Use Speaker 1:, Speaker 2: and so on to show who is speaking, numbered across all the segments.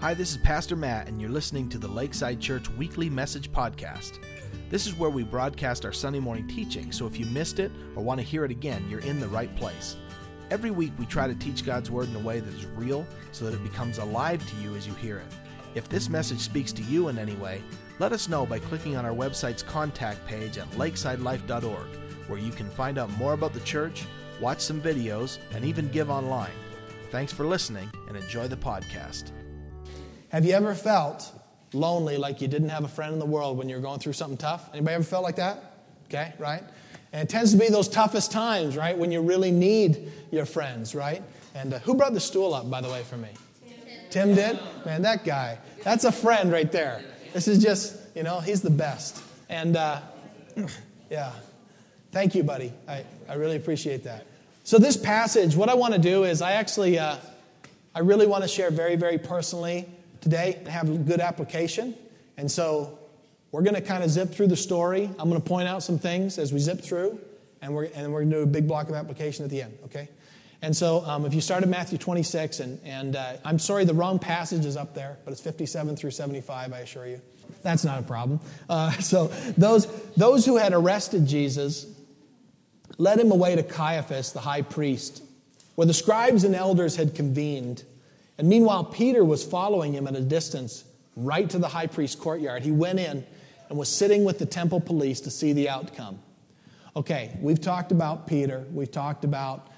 Speaker 1: Hi, this is Pastor Matt, and you're listening to the Lakeside Church Weekly Message Podcast. This is where we broadcast our Sunday morning teaching, so if you missed it or want to hear it again, you're in the right place. Every week, we try to teach God's Word in a way that is real so that it becomes alive to you as you hear it. If this message speaks to you in any way, let us know by clicking on our website's contact page at lakesidelife.org, where you can find out more about the church, watch some videos, and even give online. Thanks for listening and enjoy the podcast.
Speaker 2: Have you ever felt lonely like you didn't have a friend in the world when you're going through something tough? Anybody ever felt like that? Okay, right? And it tends to be those toughest times, right, when you really need your friends, right? And uh, who brought the stool up, by the way, for me? Tim. Tim did? Man, that guy. That's a friend right there. This is just, you know, he's the best. And uh, yeah, thank you, buddy. I, I really appreciate that. So, this passage, what I want to do is I actually, uh, I really want to share very, very personally today and have good application. And so we're going to kind of zip through the story. I'm going to point out some things as we zip through, and we're, and we're going to do a big block of application at the end, okay? And so um, if you start at Matthew 26, and, and uh, I'm sorry, the wrong passage is up there, but it's 57 through 75, I assure you. That's not a problem. Uh, so those, those who had arrested Jesus led him away to Caiaphas, the high priest, where the scribes and elders had convened. And meanwhile, Peter was following him at a distance, right to the high priest's courtyard. He went in and was sitting with the temple police to see the outcome. Okay, we've talked about Peter. We've talked about,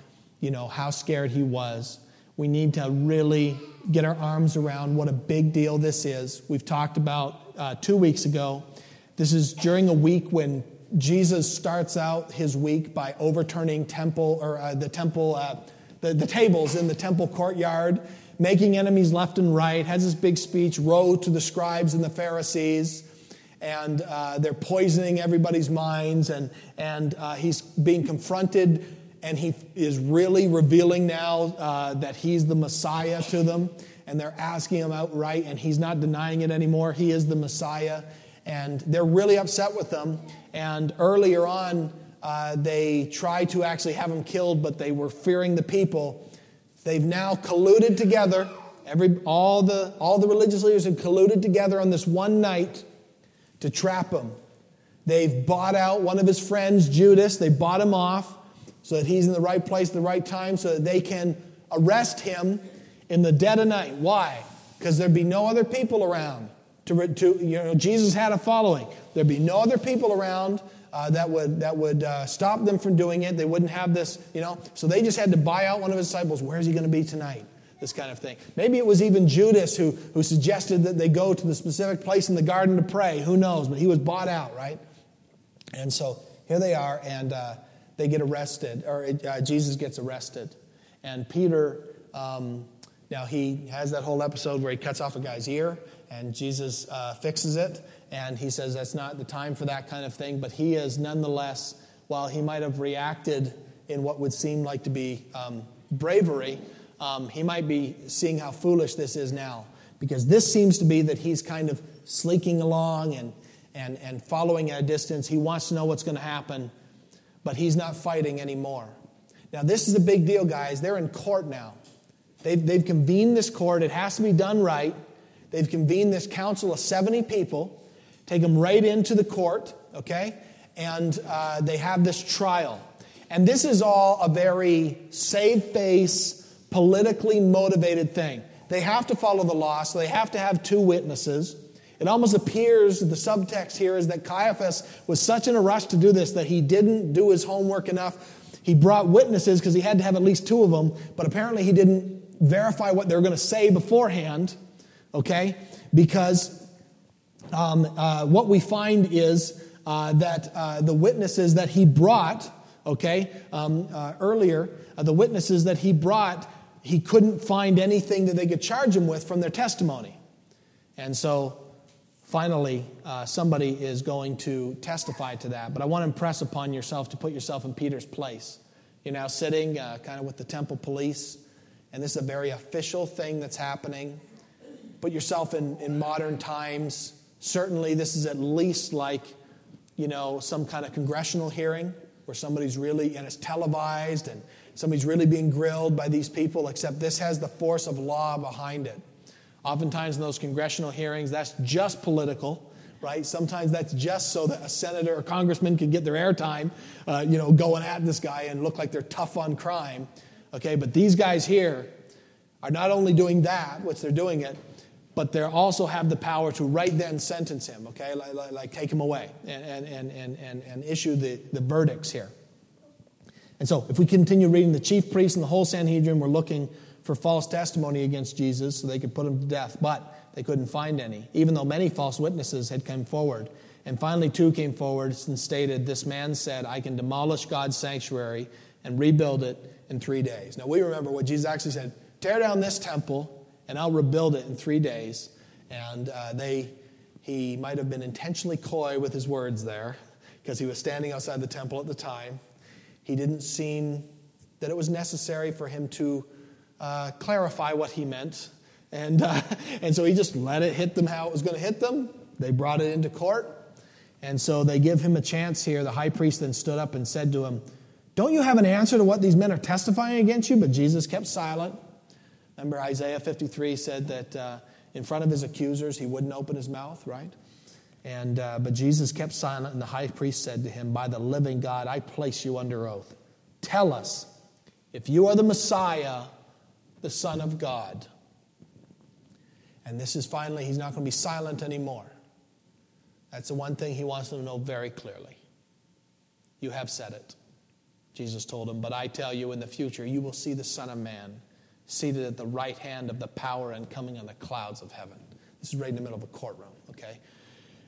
Speaker 2: you know, how scared he was. We need to really get our arms around what a big deal this is. We've talked about uh, two weeks ago. This is during a week when Jesus starts out his week by overturning temple or uh, the temple, uh, the, the tables in the temple courtyard making enemies left and right, has this big speech, woe to the scribes and the Pharisees. And uh, they're poisoning everybody's minds, and, and uh, he's being confronted, and he is really revealing now uh, that he's the Messiah to them. And they're asking him outright, and he's not denying it anymore. He is the Messiah. And they're really upset with them. And earlier on, uh, they tried to actually have him killed, but they were fearing the people. They've now colluded together. Every, all, the, all the religious leaders have colluded together on this one night to trap him. They've bought out one of his friends, Judas. They bought him off so that he's in the right place at the right time so that they can arrest him in the dead of night. Why? Because there'd be no other people around. To, to, you know, Jesus had a following. There'd be no other people around uh, that would, that would uh, stop them from doing it. They wouldn't have this, you know. So they just had to buy out one of his disciples. Where's he going to be tonight? This kind of thing. Maybe it was even Judas who, who suggested that they go to the specific place in the garden to pray. Who knows? But he was bought out, right? And so here they are, and uh, they get arrested, or uh, Jesus gets arrested. And Peter, um, now he has that whole episode where he cuts off a guy's ear, and Jesus uh, fixes it and he says that's not the time for that kind of thing, but he is nonetheless, while he might have reacted in what would seem like to be um, bravery, um, he might be seeing how foolish this is now. Because this seems to be that he's kind of slinking along and, and, and following at a distance. He wants to know what's going to happen, but he's not fighting anymore. Now, this is a big deal, guys. They're in court now. They've, they've convened this court. It has to be done right. They've convened this council of 70 people take them right into the court, okay? And uh, they have this trial. And this is all a very save face, politically motivated thing. They have to follow the law, so they have to have two witnesses. It almost appears the subtext here is that Caiaphas was such in a rush to do this that he didn't do his homework enough. He brought witnesses because he had to have at least two of them, but apparently he didn't verify what they were going to say beforehand, okay? Because um, uh, what we find is uh, that uh, the witnesses that he brought, okay, um, uh, earlier, uh, the witnesses that he brought, he couldn't find anything that they could charge him with from their testimony. And so finally, uh, somebody is going to testify to that. But I want to impress upon yourself to put yourself in Peter's place. You're now sitting kind of with the temple police, and this is a very official thing that's happening. Put yourself in, in modern times Certainly, this is at least like, you know, some kind of congressional hearing where somebody's really, and it's televised and somebody's really being grilled by these people, except this has the force of law behind it. Oftentimes in those congressional hearings, that's just political, right? Sometimes that's just so that a senator or congressman can get their airtime, uh, you know, going at this guy and look like they're tough on crime. Okay, but these guys here are not only doing that, which they're doing it, but they also have the power to right then sentence him, okay, like, like, like take him away and, and, and, and, and issue the, the verdicts here. And so, if we continue reading, the chief priests and the whole Sanhedrin were looking for false testimony against Jesus so they could put him to death, but they couldn't find any, even though many false witnesses had come forward. And finally, two came forward and stated, This man said, I can demolish God's sanctuary and rebuild it in three days. Now, we remember what Jesus actually said tear down this temple and I'll rebuild it in three days. And uh, they, he might have been intentionally coy with his words there because he was standing outside the temple at the time. He didn't seem that it was necessary for him to uh, clarify what he meant. And, uh, and so he just let it hit them how it was going to hit them. They brought it into court. And so they give him a chance here. The high priest then stood up and said to him, Don't you have an answer to what these men are testifying against you? But Jesus kept silent. Remember, Isaiah 53 said that uh, in front of his accusers he wouldn't open his mouth, right? And, uh, but Jesus kept silent, and the high priest said to him, By the living God, I place you under oath. Tell us, if you are the Messiah, the Son of God. And this is finally, he's not going to be silent anymore. That's the one thing he wants them to know very clearly. You have said it. Jesus told him, But I tell you, in the future, you will see the Son of Man seated at the right hand of the power and coming on the clouds of heaven. This is right in the middle of a courtroom, okay?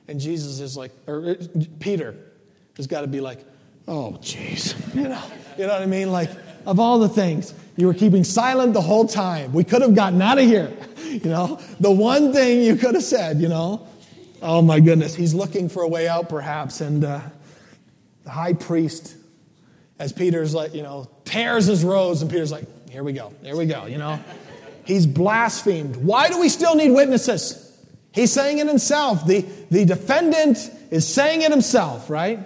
Speaker 2: And Jesus is like, or Peter has got to be like, oh, jeez. You know, you know what I mean? Like, of all the things, you were keeping silent the whole time. We could have gotten out of here. You know, the one thing you could have said, you know, oh my goodness, he's looking for a way out perhaps. And uh, the high priest, as Peter's like, you know, tears his robes, and Peter's like, here we go, here we go, you know. He's blasphemed. Why do we still need witnesses? He's saying it himself. The, the defendant is saying it himself, right?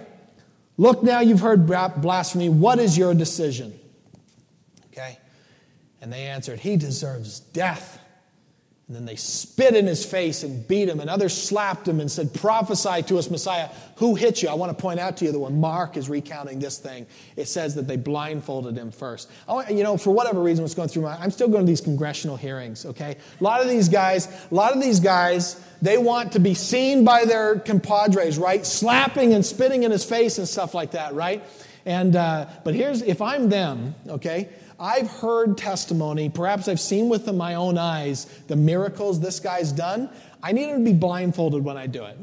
Speaker 2: Look now, you've heard blasphemy. What is your decision? Okay? And they answered, He deserves death. And then they spit in his face and beat him, and others slapped him and said, Prophesy to us, Messiah. Who hit you? I want to point out to you that when Mark is recounting this thing, it says that they blindfolded him first. You know, for whatever reason, what's going through my I'm still going to these congressional hearings, okay? A lot of these guys, a lot of these guys, they want to be seen by their compadres, right? Slapping and spitting in his face and stuff like that, right? And, uh, but here's, if I'm them, okay, I've heard testimony, perhaps I've seen with my own eyes the miracles this guy's done. I need him to be blindfolded when I do it.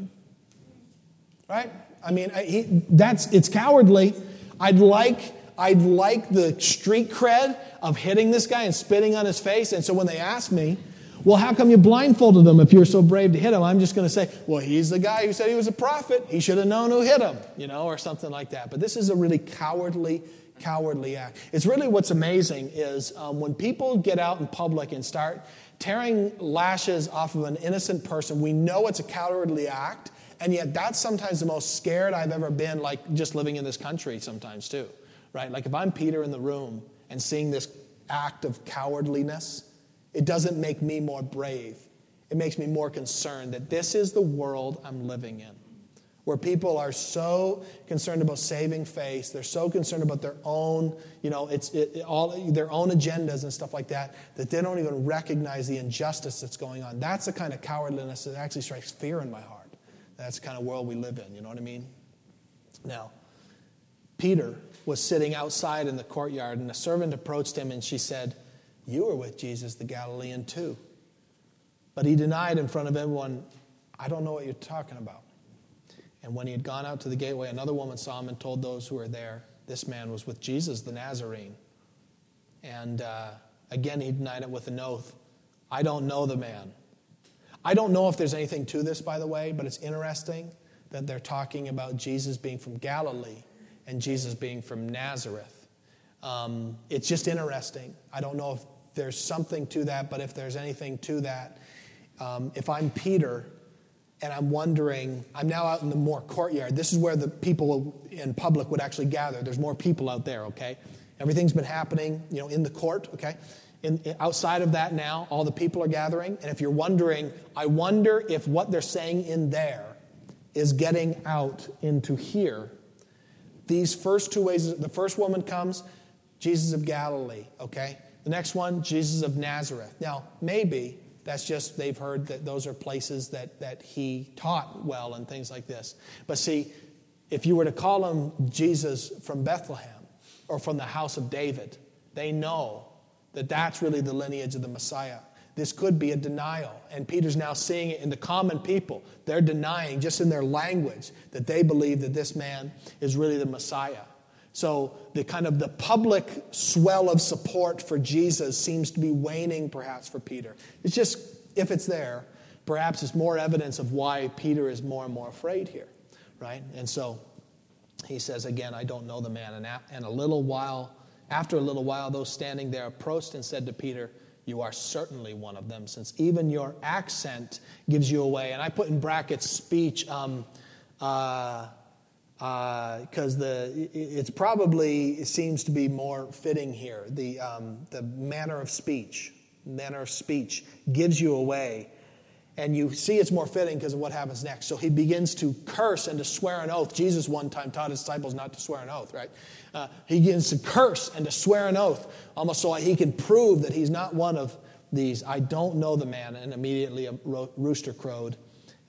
Speaker 2: Right? I mean, he, that's it's cowardly. I'd like I'd like the street cred of hitting this guy and spitting on his face. And so when they ask me, well, how come you blindfolded him if you're so brave to hit him? I'm just going to say, well, he's the guy who said he was a prophet. He should have known who hit him, you know, or something like that. But this is a really cowardly cowardly act. It's really what's amazing is um, when people get out in public and start tearing lashes off of an innocent person, we know it's a cowardly act, and yet that's sometimes the most scared I've ever been, like just living in this country sometimes too, right? Like if I'm Peter in the room and seeing this act of cowardliness, it doesn't make me more brave. It makes me more concerned that this is the world I'm living in where people are so concerned about saving face, they're so concerned about their own, you know, it's it, all their own agendas and stuff like that, that they don't even recognize the injustice that's going on. That's the kind of cowardliness that actually strikes fear in my heart. That's the kind of world we live in. You know what I mean? Now, Peter was sitting outside in the courtyard, and a servant approached him, and she said, "You were with Jesus the Galilean too." But he denied in front of everyone, "I don't know what you're talking about." And when he had gone out to the gateway, another woman saw him and told those who were there, This man was with Jesus the Nazarene. And uh, again, he denied it with an oath I don't know the man. I don't know if there's anything to this, by the way, but it's interesting that they're talking about Jesus being from Galilee and Jesus being from Nazareth. Um, it's just interesting. I don't know if there's something to that, but if there's anything to that, um, if I'm Peter, and I'm wondering, I'm now out in the more courtyard. This is where the people in public would actually gather. There's more people out there, okay? Everything's been happening, you know, in the court, okay? in, in, outside of that now, all the people are gathering. And if you're wondering, I wonder if what they're saying in there is getting out into here. These first two ways, the first woman comes, Jesus of Galilee, okay? The next one, Jesus of Nazareth. Now, maybe that's just they've heard that those are places that, that he taught well and things like this. But see, if you were to call him Jesus from Bethlehem or from the house of David, they know that that's really the lineage of the Messiah. This could be a denial. And Peter's now seeing it in the common people. They're denying, just in their language, that they believe that this man is really the Messiah. So the kind of the public swell of support for Jesus seems to be waning perhaps for Peter. It's just, if it's there, perhaps it's more evidence of why Peter is more and more afraid here, right? And so he says again, I don't know the man. And, a little while, after a little while, those standing there approached and said to Peter, you are certainly one of them, since even your accent gives you away. And I put in brackets speech um, uh, because uh, the it's probably it seems to be more fitting here. The um, the manner of speech, manner of speech gives you away, and you see it's more fitting because of what happens next. So he begins to curse and to swear an oath. Jesus one time taught his disciples not to swear an oath, right? Uh, he begins to curse and to swear an oath, almost so he can prove that he's not one of these. I don't know the man, and immediately a rooster crowed.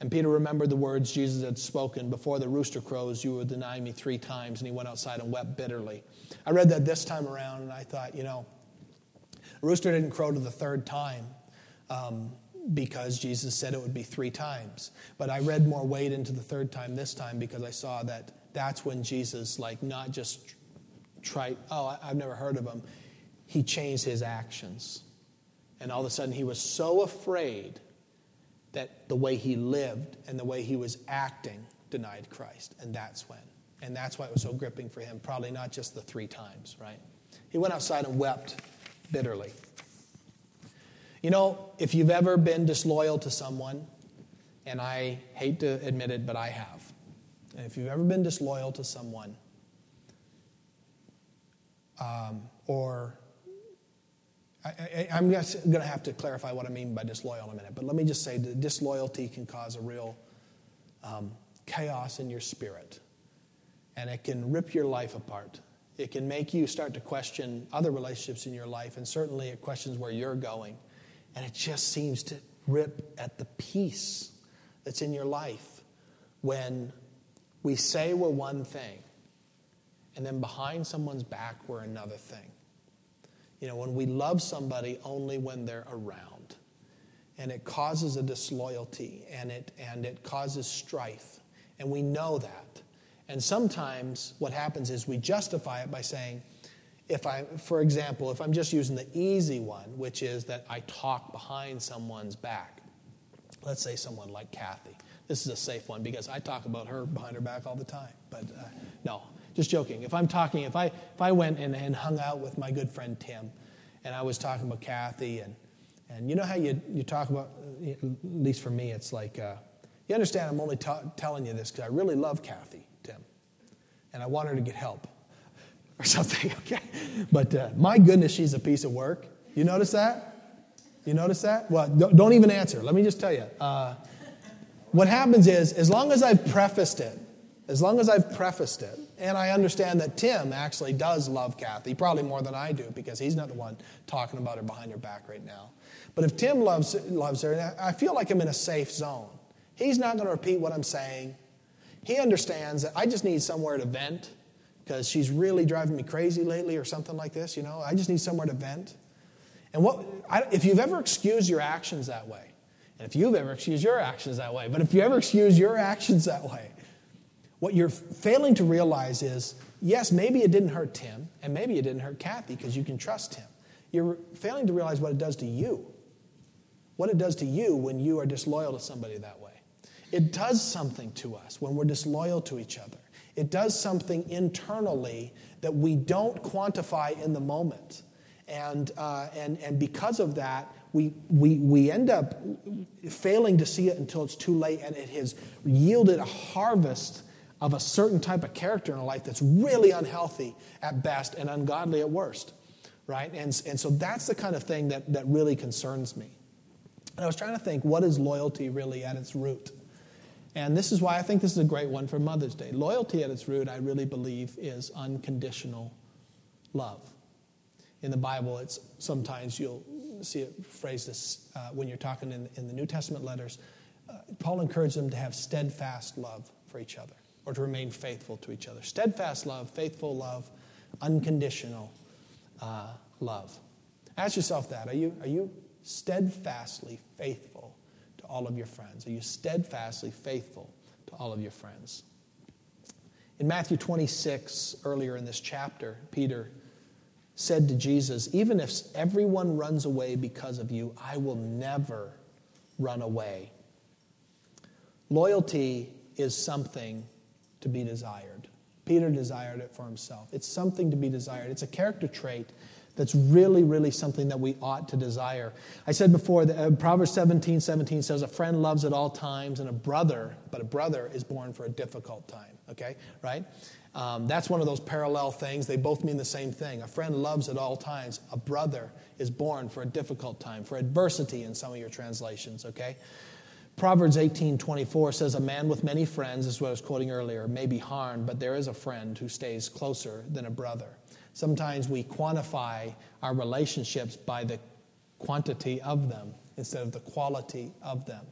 Speaker 2: And Peter remembered the words Jesus had spoken Before the rooster crows, you will deny me three times. And he went outside and wept bitterly. I read that this time around, and I thought, you know, rooster didn't crow to the third time um, because Jesus said it would be three times. But I read more weight into the third time this time because I saw that that's when Jesus, like, not just tried, oh, I've never heard of him, he changed his actions. And all of a sudden, he was so afraid that the way he lived and the way he was acting denied Christ. And that's when. And that's why it was so gripping for him. Probably not just the three times, right? He went outside and wept bitterly. You know, if you've ever been disloyal to someone, and I hate to admit it, but I have. And if you've ever been disloyal to someone, um, or I, am going to have to clarify what I mean by disloyal in a minute, but let me just say that disloyalty can cause a real um, chaos in your spirit, and it can rip your life apart. It can make you start to question other relationships in your life, and certainly it questions where you're going. And it just seems to rip at the peace that's in your life when we say we're one thing, and then behind someone's back, we're another thing. You know, when we love somebody only when they're around. And it causes a disloyalty and it, and it causes strife. And we know that. And sometimes what happens is we justify it by saying, if I, for example, if I'm just using the easy one, which is that I talk behind someone's back, let's say someone like Kathy. This is a safe one because I talk about her behind her back all the time. But uh, no, just joking. If I'm talking, if I, if I went and, and hung out with my good friend Tim, and I was talking about Kathy, and, and you know how you, you talk about, at least for me, it's like, uh, you understand I'm only telling you this because I really love Kathy, Tim, and I want her to get help or something, okay? But uh, my goodness, she's a piece of work. You notice that? You notice that? Well, don't even answer. Let me just tell you. Uh, what happens is, as long as I've prefaced it, as long as I've prefaced it, and I understand that Tim actually does love Kathy, probably more than I do, because he's not the one talking about her behind her back right now. But if Tim loves, loves her, I feel like I'm in a safe zone. He's not going to repeat what I'm saying. He understands that I just need somewhere to vent because she's really driving me crazy lately or something like this, you know. I just need somewhere to vent. And what, I, if you've ever excused your actions that way, and if you've ever excused your actions that way, but if you ever excuse your actions that way, what you're failing to realize is yes, maybe it didn't hurt Tim, and maybe it didn't hurt Kathy because you can trust him. You're failing to realize what it does to you. What it does to you when you are disloyal to somebody that way. It does something to us when we're disloyal to each other. It does something internally that we don't quantify in the moment. And, uh, and, and because of that, we, we, we end up failing to see it until it's too late, and it has yielded a harvest of a certain type of character in a life that's really unhealthy at best and ungodly at worst. right? And, and so that's the kind of thing that, that really concerns me. And I was trying to think, what is loyalty really at its root? And this is why I think this is a great one for Mother's Day. Loyalty at its root, I really believe, is unconditional love. In the Bible, it's sometimes you'll see it phrased this uh, when you're talking in, in the New Testament letters. Uh, Paul encouraged them to have steadfast love for each other or to remain faithful to each other. Steadfast love, faithful love, unconditional uh, love. Ask yourself that. Are you, are you steadfastly faithful to all of your friends? Are you steadfastly faithful to all of your friends? In Matthew 26, earlier in this chapter, Peter said to Jesus, Even if everyone runs away because of you, I will never run away. Loyalty is something to be desired. Peter desired it for himself. It's something to be desired. It's a character trait that's really, really something that we ought to desire. I said before that uh, Proverbs 17 17 says, A friend loves at all times, and a brother, but a brother is born for a difficult time. Okay, right? Um, that's one of those parallel things. They both mean the same thing. A friend loves at all times. A brother is born for a difficult time, for adversity in some of your translations, okay? Proverbs 18 24 says, A man with many friends, is what I was quoting earlier, may be harmed, but there is a friend who stays closer than a brother. Sometimes we quantify our relationships by the quantity of them instead of the quality of them,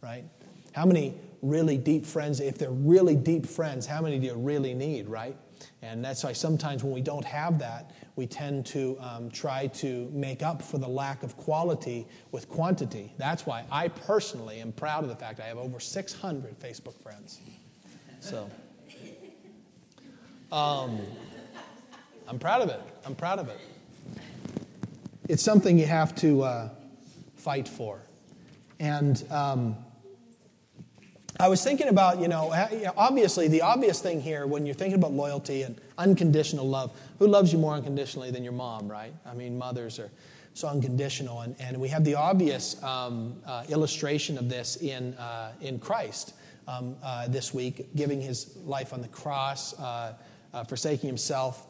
Speaker 2: right? How many really deep friends, if they're really deep friends, how many do you really need, right? And that's why sometimes when we don't have that, we tend to um, try to make up for the lack of quality with quantity. That's why I personally am proud of the fact I have over 600 Facebook friends. So, um, I'm proud of it. I'm proud of it. It's something you have to uh, fight for. And um, I was thinking about, you know, obviously, the obvious thing here when you're thinking about loyalty and unconditional love, who loves you more unconditionally than your mom, right? I mean, mothers are so unconditional. And, and we have the obvious um, uh, illustration of this in, uh, in Christ um, uh, this week, giving his life on the cross, uh, uh, forsaking himself.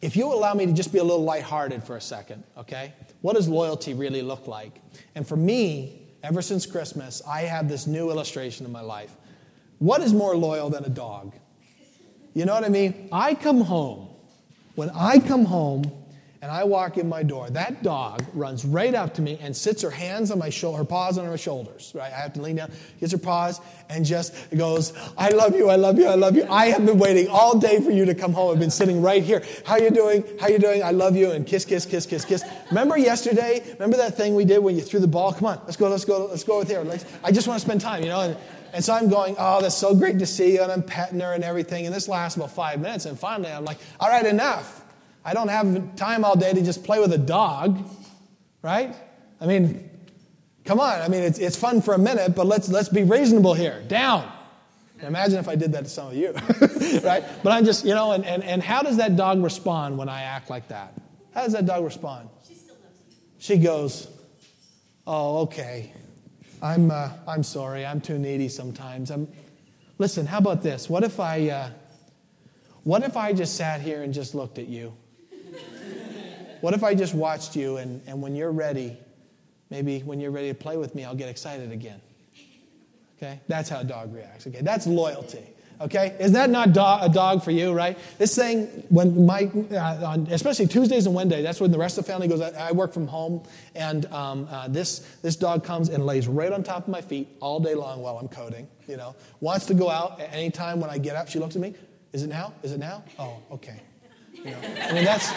Speaker 2: If you allow me to just be a little lighthearted for a second, okay? What does loyalty really look like? And for me, ever since Christmas, I have this new illustration in my life. What is more loyal than a dog? You know what I mean? I come home. When I come home, and I walk in my door, that dog runs right up to me and sits her hands on my shoulder, her paws on my shoulders, right? I have to lean down, gets her paws, and just goes, I love you, I love you, I love you. I have been waiting all day for you to come home. I've been sitting right here. How you doing? How you doing? I love you, and kiss, kiss, kiss, kiss, kiss. Remember yesterday? Remember that thing we did when you threw the ball? Come on, let's go, let's go, let's go with here. I just want to spend time, you know? And, and so I'm going, oh, that's so great to see you, and I'm petting her and everything. And this lasts about five minutes, and finally I'm like, all right, enough. I don't have time all day to just play with a dog, right? I mean, come on. I mean, it's, it's fun for a minute, but let's, let's be reasonable here. Down. Imagine if I did that to some of you, right? But I'm just, you know, and, and, and how does that dog respond when I act like that? How does that dog respond? She still loves you. She goes, oh, okay. I'm, uh, I'm sorry. I'm too needy sometimes. I'm, listen, how about this? What if I, uh, what if I just sat here and just looked at you? What if I just watched you and, and when you're ready, maybe when you're ready to play with me, I'll get excited again? Okay? That's how a dog reacts. Okay? That's loyalty. Okay? Is that not do- a dog for you, right? This thing, when my, uh, on, especially Tuesdays and Wednesdays, that's when the rest of the family goes. I, I work from home, and um, uh, this, this dog comes and lays right on top of my feet all day long while I'm coding. You know, wants to go out at any time when I get up. She looks at me. Is it now? Is it now? Oh, okay. You know, I mean, that's,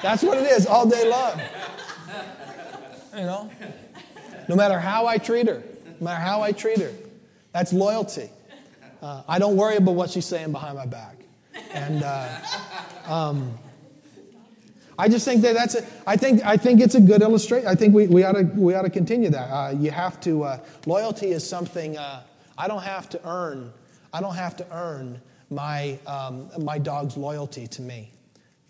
Speaker 2: that's what it is all day long. You know? No matter how I treat her, no matter how I treat her, that's loyalty. Uh, I don't worry about what she's saying behind my back. And uh, um, I just think that that's a, I think, I think it's a good illustration. I think we, we, ought, to, we ought to continue that. Uh, you have to, uh, loyalty is something uh, I don't have to earn. I don't have to earn my, um, my dog's loyalty to me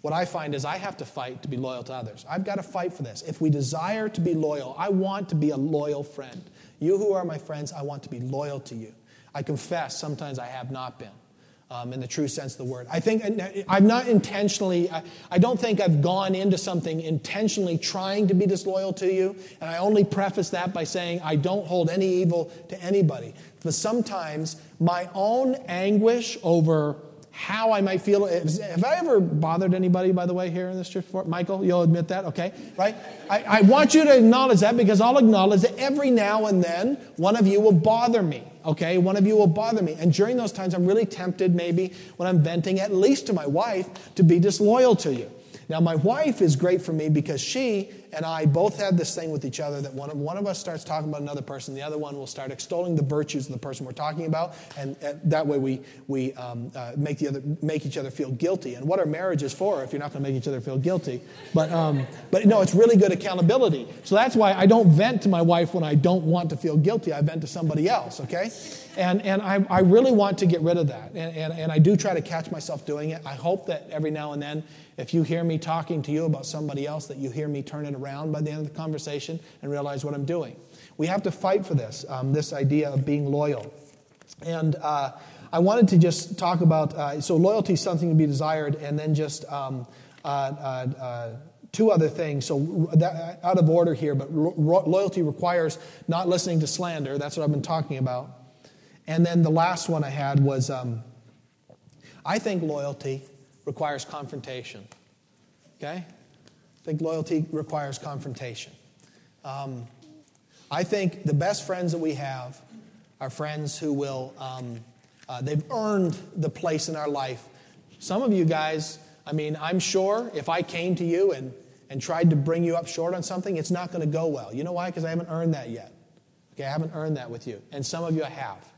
Speaker 2: what I find is I have to fight to be loyal to others. I've got to fight for this. If we desire to be loyal, I want to be a loyal friend. You who are my friends, I want to be loyal to you. I confess sometimes I have not been. um, in the true sense of the word. I think I've not intentionally, I, I, don't think I've gone into something intentionally trying to be disloyal to you. And I only preface that by saying I don't hold any evil to anybody. But sometimes my own anguish over how I might feel. Have I ever bothered anybody, by the way, here in this church before? Michael, you'll admit that, okay? Right? I, I want you to acknowledge that because I'll acknowledge that every now and then one of you will bother me, okay? One of you will bother me. And during those times, I'm really tempted, maybe when I'm venting, at least to my wife, to be disloyal to you. Now, my wife is great for me because she and I both have this thing with each other that one of, one of us starts talking about another person, the other one will start extolling the virtues of the person we're talking about, and, and that way we, we um, uh, make, the other, make each other feel guilty. And what are marriages for if you're not going to make each other feel guilty? But, um, but no, it's really good accountability. So that's why I don't vent to my wife when I don't want to feel guilty. I vent to somebody else, okay? And, and I, I really want to get rid of that. And, and, and I do try to catch myself doing it. I hope that every now and then, if you hear me talking to you about somebody else, that you hear me turn it around by the end of the conversation and realize what I'm doing. We have to fight for this, um, this idea of being loyal. And uh, I wanted to just talk about uh, so loyalty is something to be desired, and then just um, uh, uh, uh two other things. So, that, out of order here, but loyalty requires not listening to slander. That's what I've been talking about. And then the last one I had was um, I think loyalty requires confrontation. Okay? I think loyalty requires confrontation. Um, I think the best friends that we have are friends who will, um, uh, they've earned the place in our life. Some of you guys, I mean, I'm sure if I came to you and, and tried to bring you up short on something, it's not going to go well. You know why? Because I haven't earned that yet. Okay, I haven't earned that with you. And some of you I have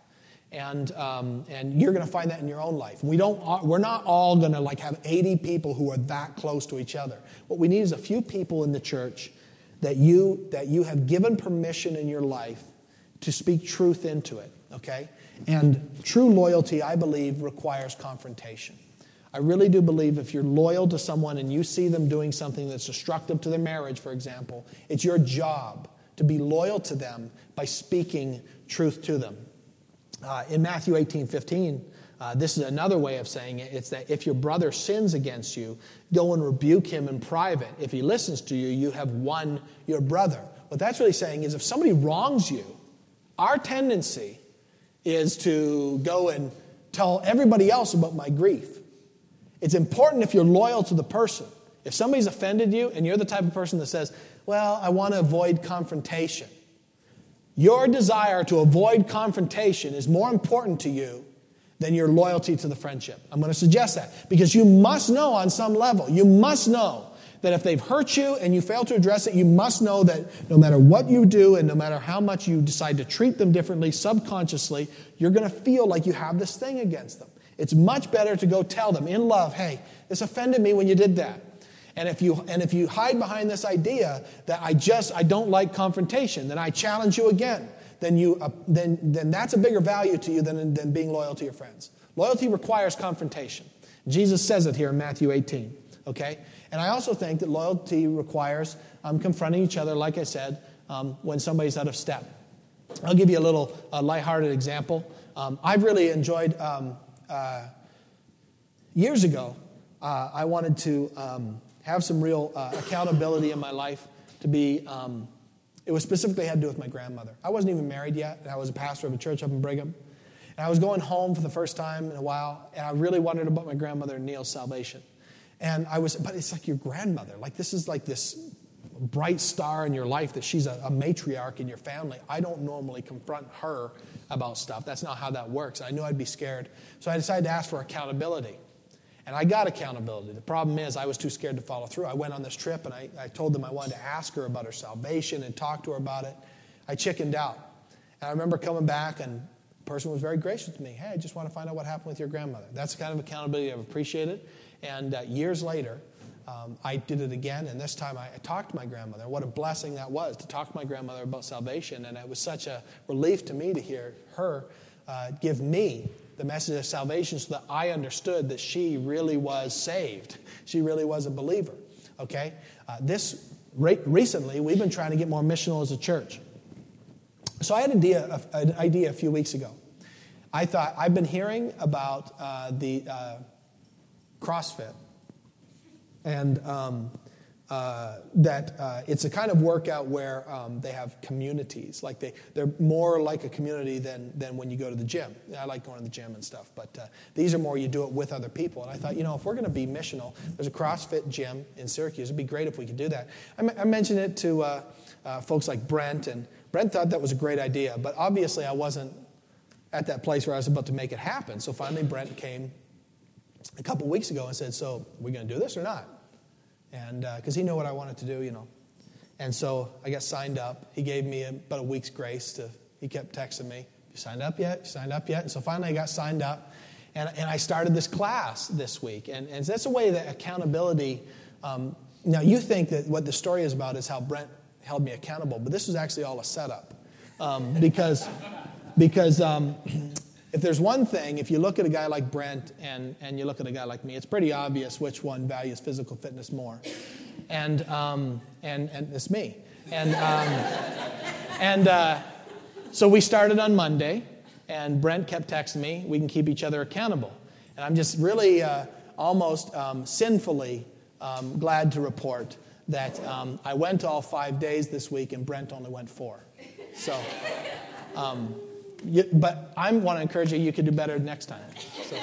Speaker 2: and um, and you're going to find that in your own life. We don't. Uh, we're not all going to like have 80 people who are that close to each other. What we need is a few people in the church that you that you have given permission in your life to speak truth into it. Okay, and true loyalty, I believe, requires confrontation. I really do believe if you're loyal to someone and you see them doing something that's destructive to their marriage, for example, it's your job to be loyal to them by speaking truth to them. Uh, in Matthew 18 15, uh, this is another way of saying it. It's that if your brother sins against you, go and rebuke him in private. If he listens to you, you have won your brother. What that's really saying is if somebody wrongs you, our tendency is to go and tell everybody else about my grief. It's important if you're loyal to the person. If somebody's offended you and you're the type of person that says, Well, I want to avoid confrontation, your desire to avoid confrontation is more important to you than your loyalty to the friendship. I'm going to suggest that because you must know on some level, you must know that if they've hurt you and you fail to address it, you must know that no matter what you do and no matter how much you decide to treat them differently subconsciously, you're going to feel like you have this thing against them. It's much better to go tell them in love, hey, this offended me when you did that. And if you and if you hide behind this idea that I just I don't like confrontation, then I challenge you again, then you uh, then then that's a bigger value to you than than being loyal to your friends. Loyalty requires confrontation. Jesus says it here in Matthew 18. Okay, and I also think that loyalty requires um, confronting each other, like I said, um, when somebody's out of step. I'll give you a little uh, lighthearted example. Um, I've really enjoyed um, uh, years ago. Uh, I wanted to um, have some real uh, accountability in my life to be um, it was specifically had to do with my grandmother. I wasn't even married yet and i was a pastor of a church up in brigham. And i was going home for the first time in a while and i really wondered about my grandmother and neil's salvation. And i was but it's like your grandmother. Like this is like this bright star in your life that she's a, a matriarch in your family. I don't normally confront her about stuff. That's not how that works. I knew i'd be scared. So i decided to ask for accountability and I got accountability. The problem is, I was too scared to follow through. I went on this trip and I, I told them I wanted to ask her about her salvation and talk to her about it. I chickened out. And I remember coming back and the person was very gracious to me. Hey, I just want to find out what happened with your grandmother. That's the kind of accountability I've appreciated. And uh, years later, um, I did it again, and this time I, I, talked to my grandmother. What a blessing that was to talk to my grandmother about salvation. And it was such a relief to me to hear her uh, give me the message of salvation so that I understood that she really was saved. She really was a believer. Okay? Uh, this re- recently, we've been trying to get more missional as a church. So I had an idea, an idea a few weeks ago. I thought, I've been hearing about uh, the uh, CrossFit. And um, uh, that uh, it's a kind of workout where um, they have communities. Like they, they're more like a community than, than when you go to the gym. I like going to the gym and stuff, but uh, these are more you do it with other people. And I thought, you know, if we're going to be missional, there's a CrossFit gym in Syracuse. It'd be great if we could do that. I, m- I mentioned it to uh, uh, folks like Brent, and Brent thought that was a great idea, but obviously I wasn't at that place where I was about to make it happen. So finally, Brent came a couple weeks ago and said, So, are we going to do this or not? And because uh, he knew what I wanted to do, you know. And so I got signed up. He gave me about a week's grace to. He kept texting me, "You signed up yet? You signed up yet?" And so finally, I got signed up, and, and I started this class this week. And, and that's a way that accountability. Um, now you think that what the story is about is how Brent held me accountable, but this was actually all a setup, um, because because um, if there's one thing, if you look at a guy like Brent and, and you look at a guy like me, it's pretty obvious which one values physical fitness more. And, um, and, and it's me. And, um, and uh, so we started on Monday, and Brent kept texting me, we can keep each other accountable. And I'm just really uh, almost um, sinfully um, glad to report that um, I went all five days this week, and Brent only went four. So, um, you, but I want to encourage you, you could do better next time. So,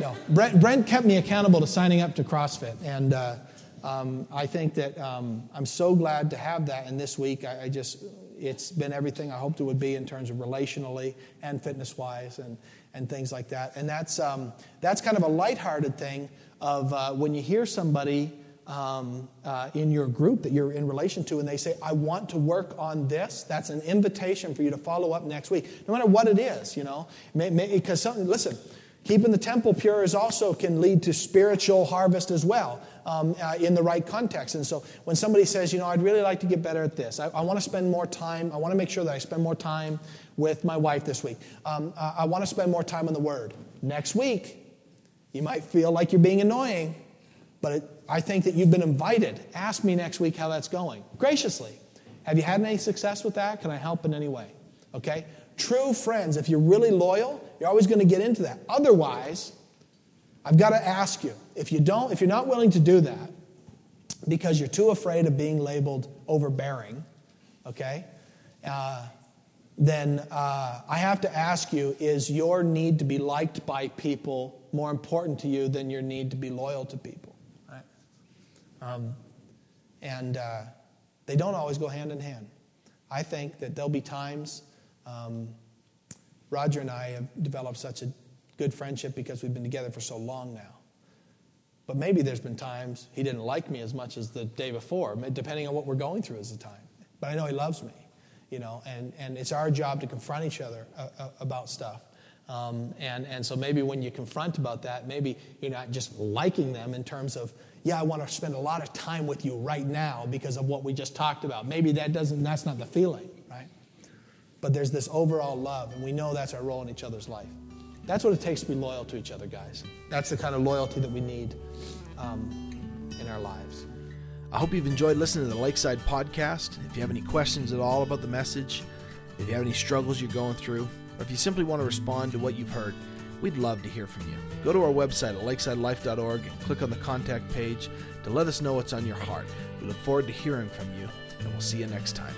Speaker 2: no. Brent, Brent kept me accountable to signing up to CrossFit. And uh, um, I think that um, I'm so glad to have that. And this week, I, I, just, it's been everything I hoped it would be in terms of relationally and fitness wise and, and things like that. And that's, um, that's kind of a lighthearted thing of uh, when you hear somebody um, uh, in your group that you're in relation to, and they say, I want to work on this, that's an invitation for you to follow up next week, no matter what it is, you know. Because, listen, keeping the temple pure is also can lead to spiritual harvest as well. Um, uh, in the right context. And so when somebody says, you know, I'd really like to get better at this, I, I want to spend more time, I want to make sure that I spend more time with my wife this week, um, I want to spend more time on the Word. Next week, you might feel like you're being annoying, but it, I think that you've been invited. Ask me next week how that's going. Graciously. Have you had any success with that? Can I help in any way? Okay? True friends, if you're really loyal, you're always going to get into that. Otherwise, I've got to ask you, if you don't, if you're not willing to do that because you're too afraid of being labeled overbearing, okay? Uh, then uh, I have to ask you, is your need to be liked by people more important to you than your need to be loyal to people? Um, and uh, they don't always go hand in hand. I think that there'll be times, um, Roger and I have developed such a good friendship because we've been together for so long now. But maybe there's been times he didn't like me as much as the day before, depending on what we're going through as a time. But I know he loves me, you know, and, and it's our job to confront each other uh, uh, about stuff. Um, and, and so maybe when you confront about that, maybe you're not just liking them in terms of, yeah, I want to spend a lot of time with you right now because of what we just talked about. Maybe that doesn't, that's not the feeling, right? But there's this overall love, and we know that's our role in each other's life. That's what it takes to be loyal to each other, guys. That's the kind of loyalty that we need um, in our lives.
Speaker 1: I hope you've enjoyed listening to the Lakeside podcast. If you have any questions at all about the message, if you have any struggles you're going through, or if you simply want to respond to what you've heard, We'd love to hear from you. Go to our website at lakesidelife.org and click on the contact page to let us know what's on your heart. We look forward to hearing from you, and we'll see you next time.